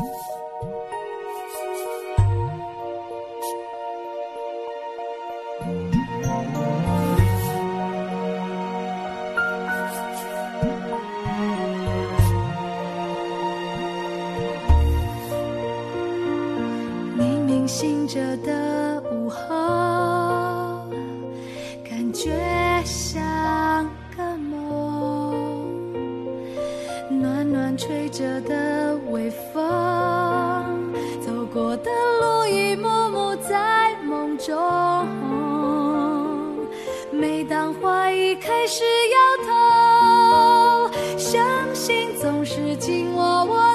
Oh. 每当花一开始摇头相信总是紧握我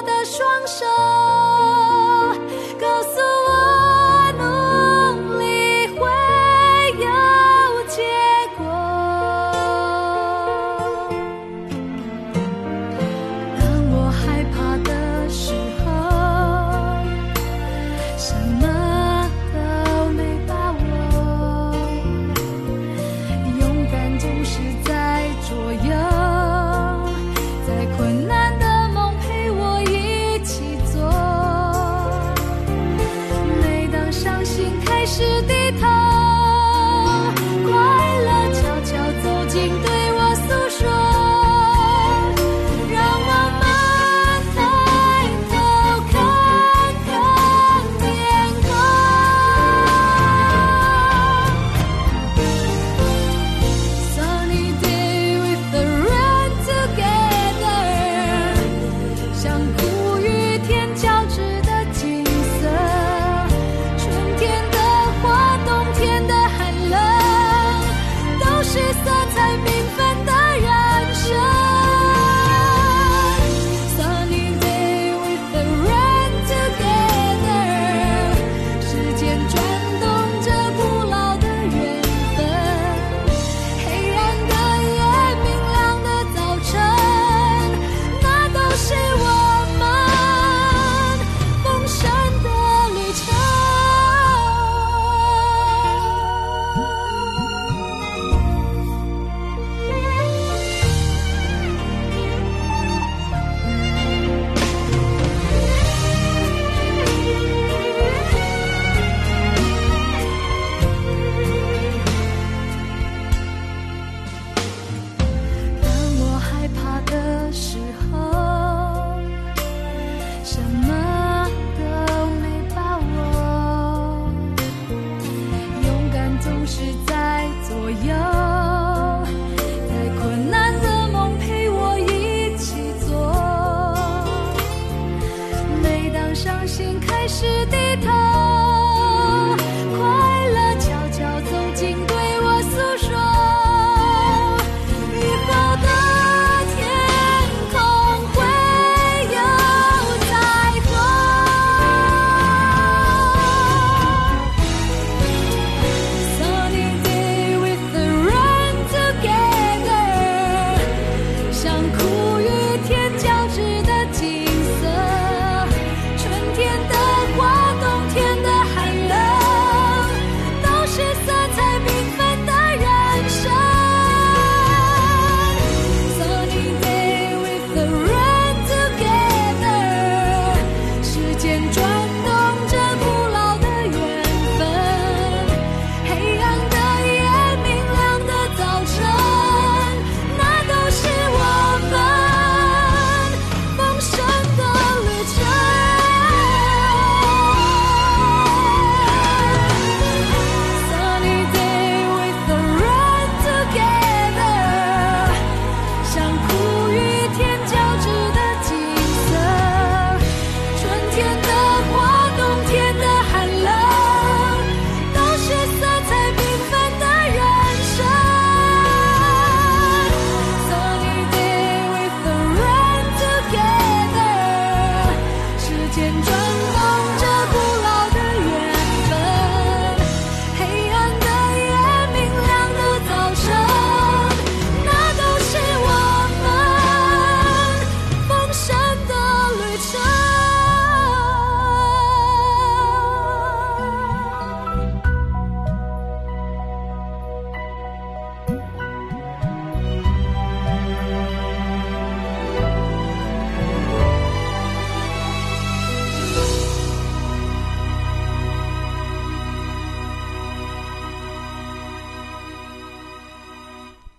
是低头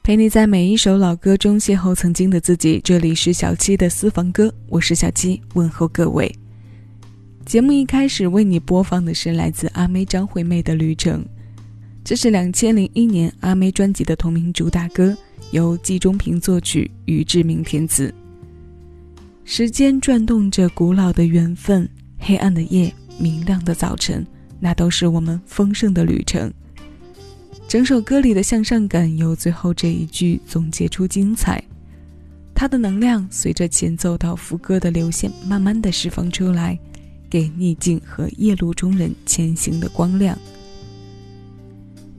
陪你在每一首老歌中邂逅曾经的自己。这里是小七的私房歌，我是小七，问候各位。节目一开始为你播放的是来自阿妹张惠妹的《旅程》，这是两千零一年阿妹专辑的同名主打歌，由季中平作曲，于志明填词。时间转动着古老的缘分，黑暗的夜，明亮的早晨，那都是我们丰盛的旅程。整首歌里的向上感由最后这一句总结出精彩，它的能量随着前奏到副歌的流线，慢慢的释放出来，给逆境和夜路中人前行的光亮。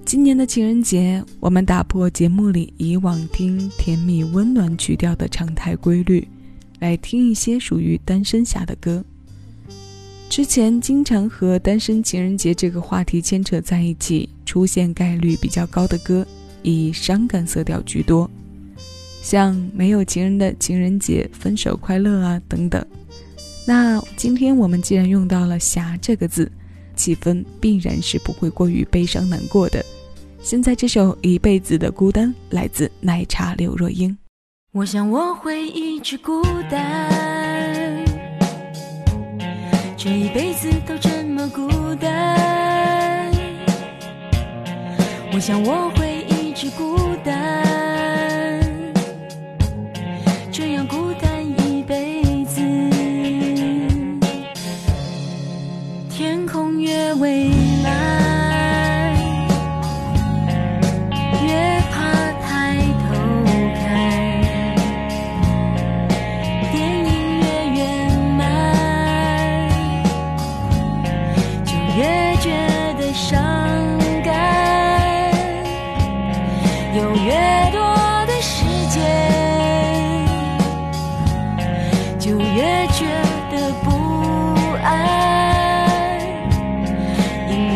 今年的情人节，我们打破节目里以往听甜蜜温暖曲调的常态规律，来听一些属于单身侠的歌。之前经常和单身情人节这个话题牵扯在一起，出现概率比较高的歌，以伤感色调居多，像没有情人的情人节、分手快乐啊等等。那今天我们既然用到了“侠”这个字，气氛必然是不会过于悲伤难过的。现在这首《一辈子的孤单》来自奶茶刘若英。我想我会一直孤单。这一辈子都这么孤单，我想我会一直孤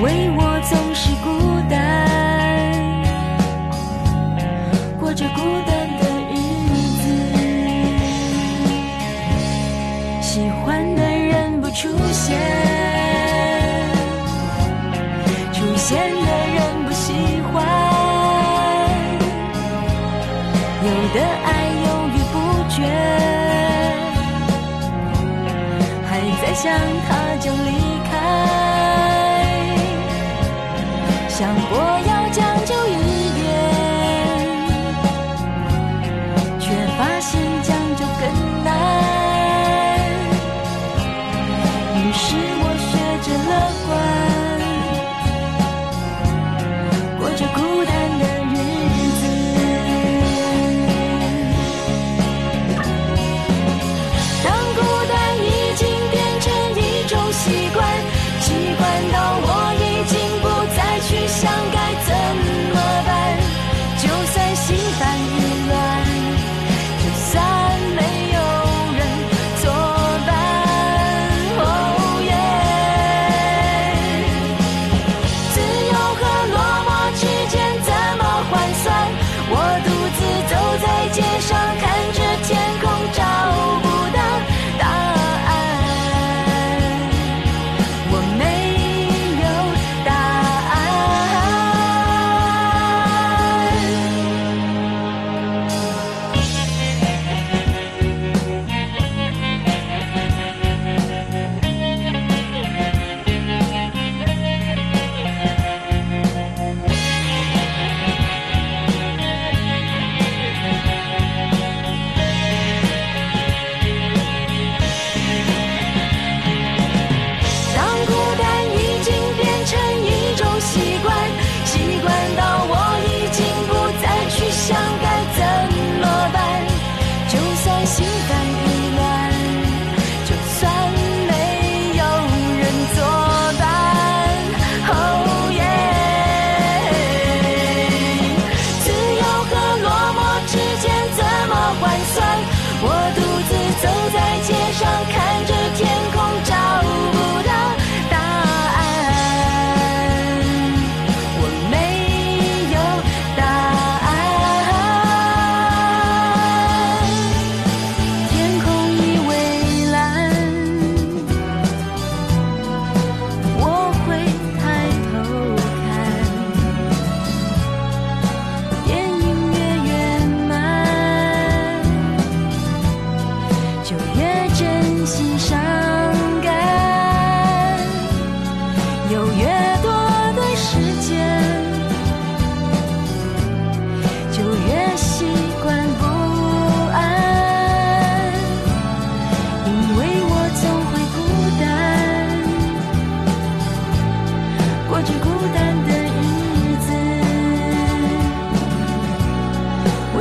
为我总是孤单过着孤单的日子喜欢的人不出现出现的人不喜欢有的爱犹豫不决还在想想过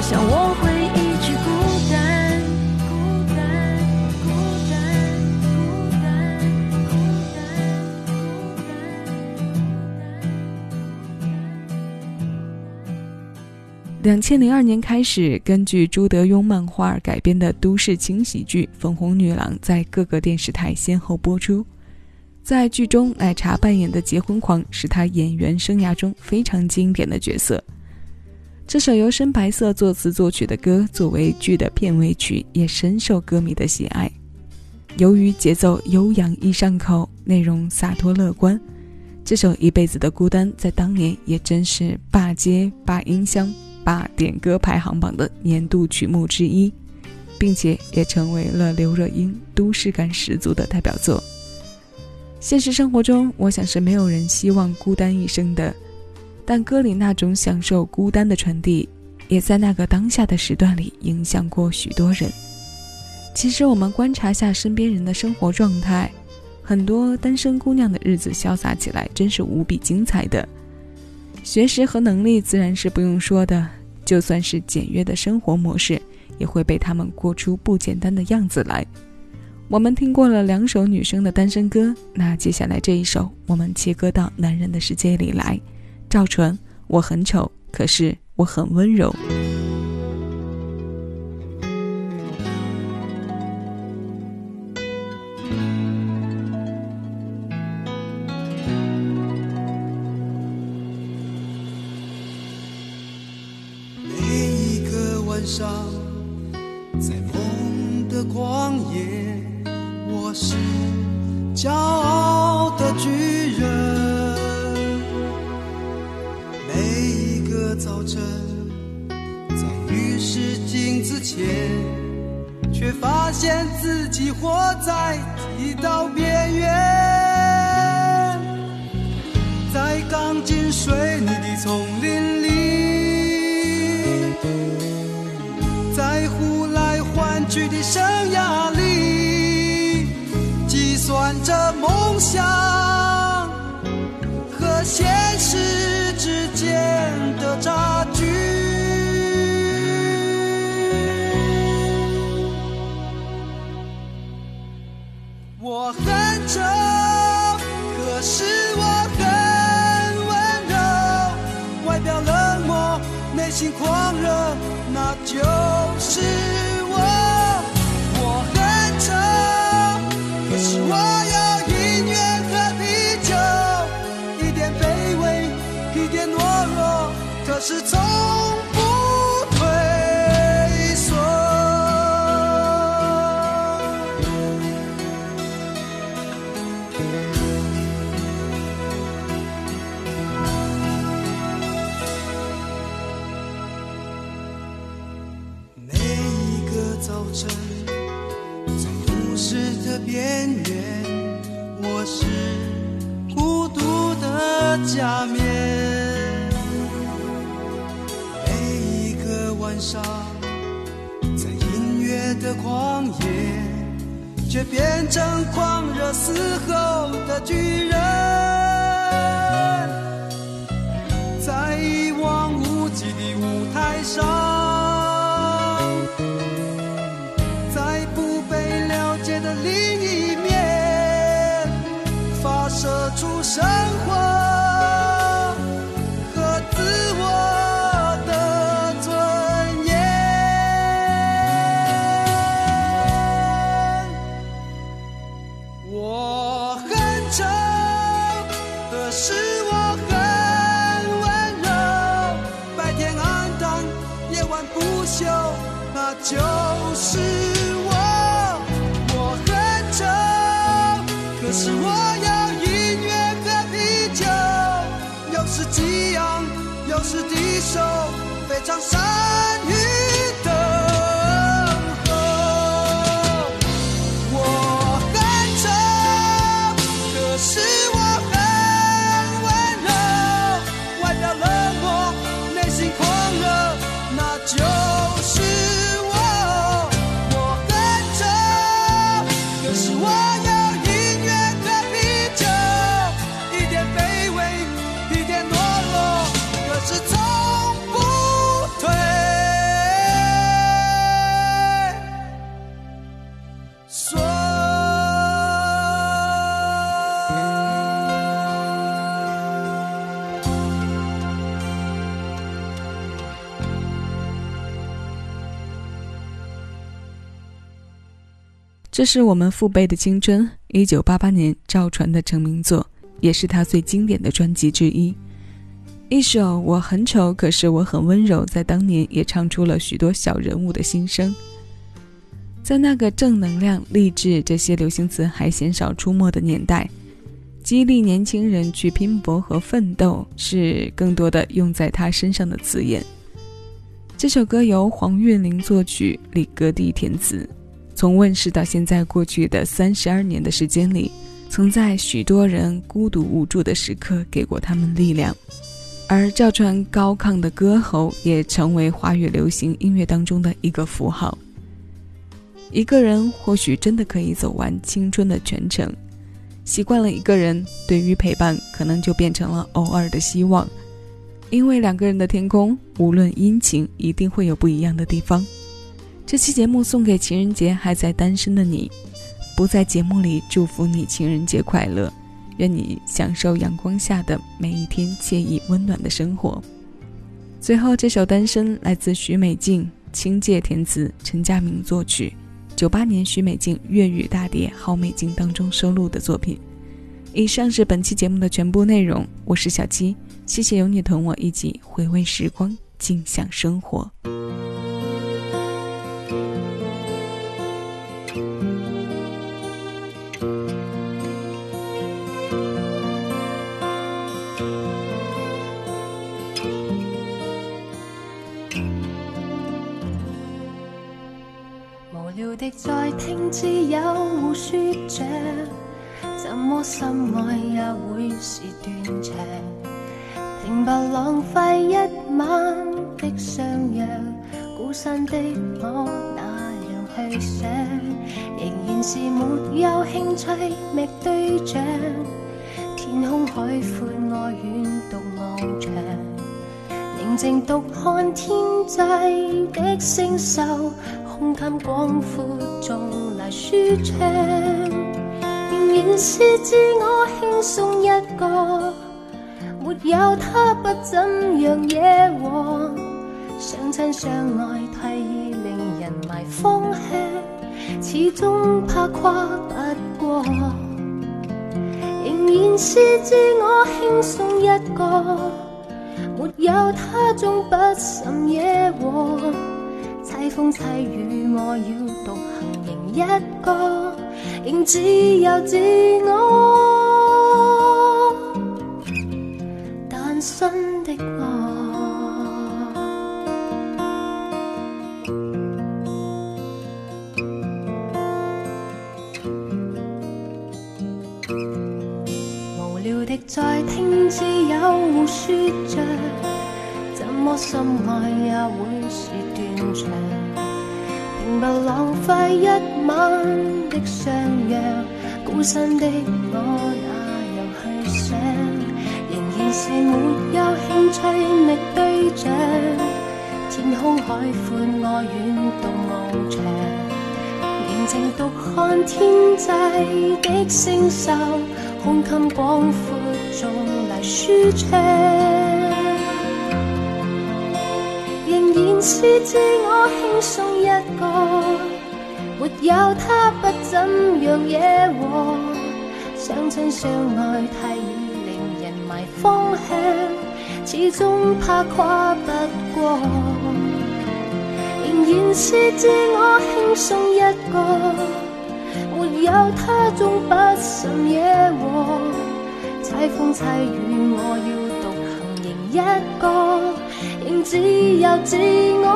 想我会一直孤单孤单孤单孤单孤单两千零二年开始根据朱德庸漫画改编的都市轻喜剧粉红女郎在各个电视台先后播出。在剧中奶茶扮演的结婚狂是她演员生涯中非常经典的角色。这首由深白色作词作曲的歌，作为剧的片尾曲，也深受歌迷的喜爱。由于节奏悠扬易上口，内容洒脱乐观，这首《一辈子的孤单》在当年也真是霸街、霸音箱。霸点歌排行榜的年度曲目之一，并且也成为了刘若英都市感十足的代表作。现实生活中，我想是没有人希望孤单一生的，但歌里那种享受孤单的传递，也在那个当下的时段里影响过许多人。其实，我们观察下身边人的生活状态，很多单身姑娘的日子潇洒起来，真是无比精彩的。学识和能力自然是不用说的，就算是简约的生活模式，也会被他们过出不简单的样子来。我们听过了两首女生的单身歌，那接下来这一首，我们切割到男人的世界里来。赵传，我很丑，可是我很温柔。之前，却发现自己活在剃刀边缘，在钢筋水泥的丛林里，在呼来唤去的生涯里，计算着梦想和现实之间的差很丑，可是我很温柔。外表冷漠，内心狂热，那就是我。我很丑，可是我有音乐和啤酒，一点卑微，一点懦弱，可是从。边缘，我是孤独的假面，每一个晚上，在音乐的旷野，却变成狂热嘶吼的巨人，在这是我们父辈的青春，一九八八年赵传的成名作，也是他最经典的专辑之一。一首《我很丑，可是我很温柔》在当年也唱出了许多小人物的心声。在那个正能量、励志这些流行词还鲜少出没的年代，激励年轻人去拼搏和奋斗是更多的用在他身上的词眼。这首歌由黄韵玲作曲，李格弟填词。从问世到现在，过去的三十二年的时间里，曾在许多人孤独无助的时刻给过他们力量，而赵传高亢的歌喉也成为华语流行音乐当中的一个符号。一个人或许真的可以走完青春的全程，习惯了一个人，对于陪伴可能就变成了偶尔的希望，因为两个人的天空，无论阴晴，一定会有不一样的地方。这期节目送给情人节还在单身的你，不在节目里祝福你情人节快乐，愿你享受阳光下的每一天惬意温暖的生活。最后这首《单身》来自许美静，清介填词，陈佳明作曲，九八年许美静粤语大碟《好美静》当中收录的作品。以上是本期节目的全部内容，我是小七，谢谢有你同我一起回味时光，静享生活。会是断肠。平白浪费一晚的相约，孤身的我那样去想，仍然是没有兴趣觅对象。天空海阔，我远独望长，宁静独看天际的星宿。胸襟广阔，纵来舒畅，仍然是自我轻松一个，没有他不怎样惹祸。相亲相爱太易令人迷方向，始终怕跨不过。仍然是自我轻松一个，没有他终不甚惹祸。凄风凄雨，我要独行仍一个，仍自由自我单身的我。无聊的在听，只有互说着，怎么深爱也会是。断肠，平白浪费一晚的相约，孤身的我哪样去想？仍然是没有兴趣觅对象。天空海阔，我远独望长，宁静独看天际的星宿，胸襟广阔，纵来舒畅。仍然是自我轻松一个，没有他不怎样惹祸。相亲相爱太易令人迷方向，始终怕跨不过。仍然是自我轻松一个，没有他终不甚惹祸。凄风凄雨，我要独行仍一个。仍只有自我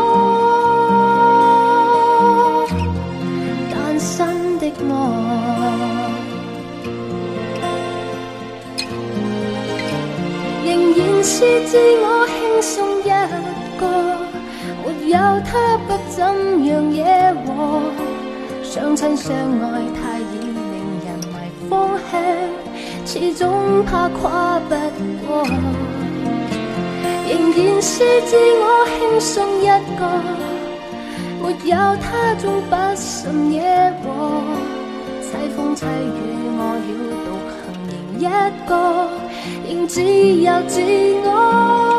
是自我轻松一个，没有他不怎样惹祸。相亲相爱太易令人迷方向，始终怕跨不过。仍然是自我轻松一个，没有他终不甚惹祸。凄风凄雨，我要独一个，仍自由自我。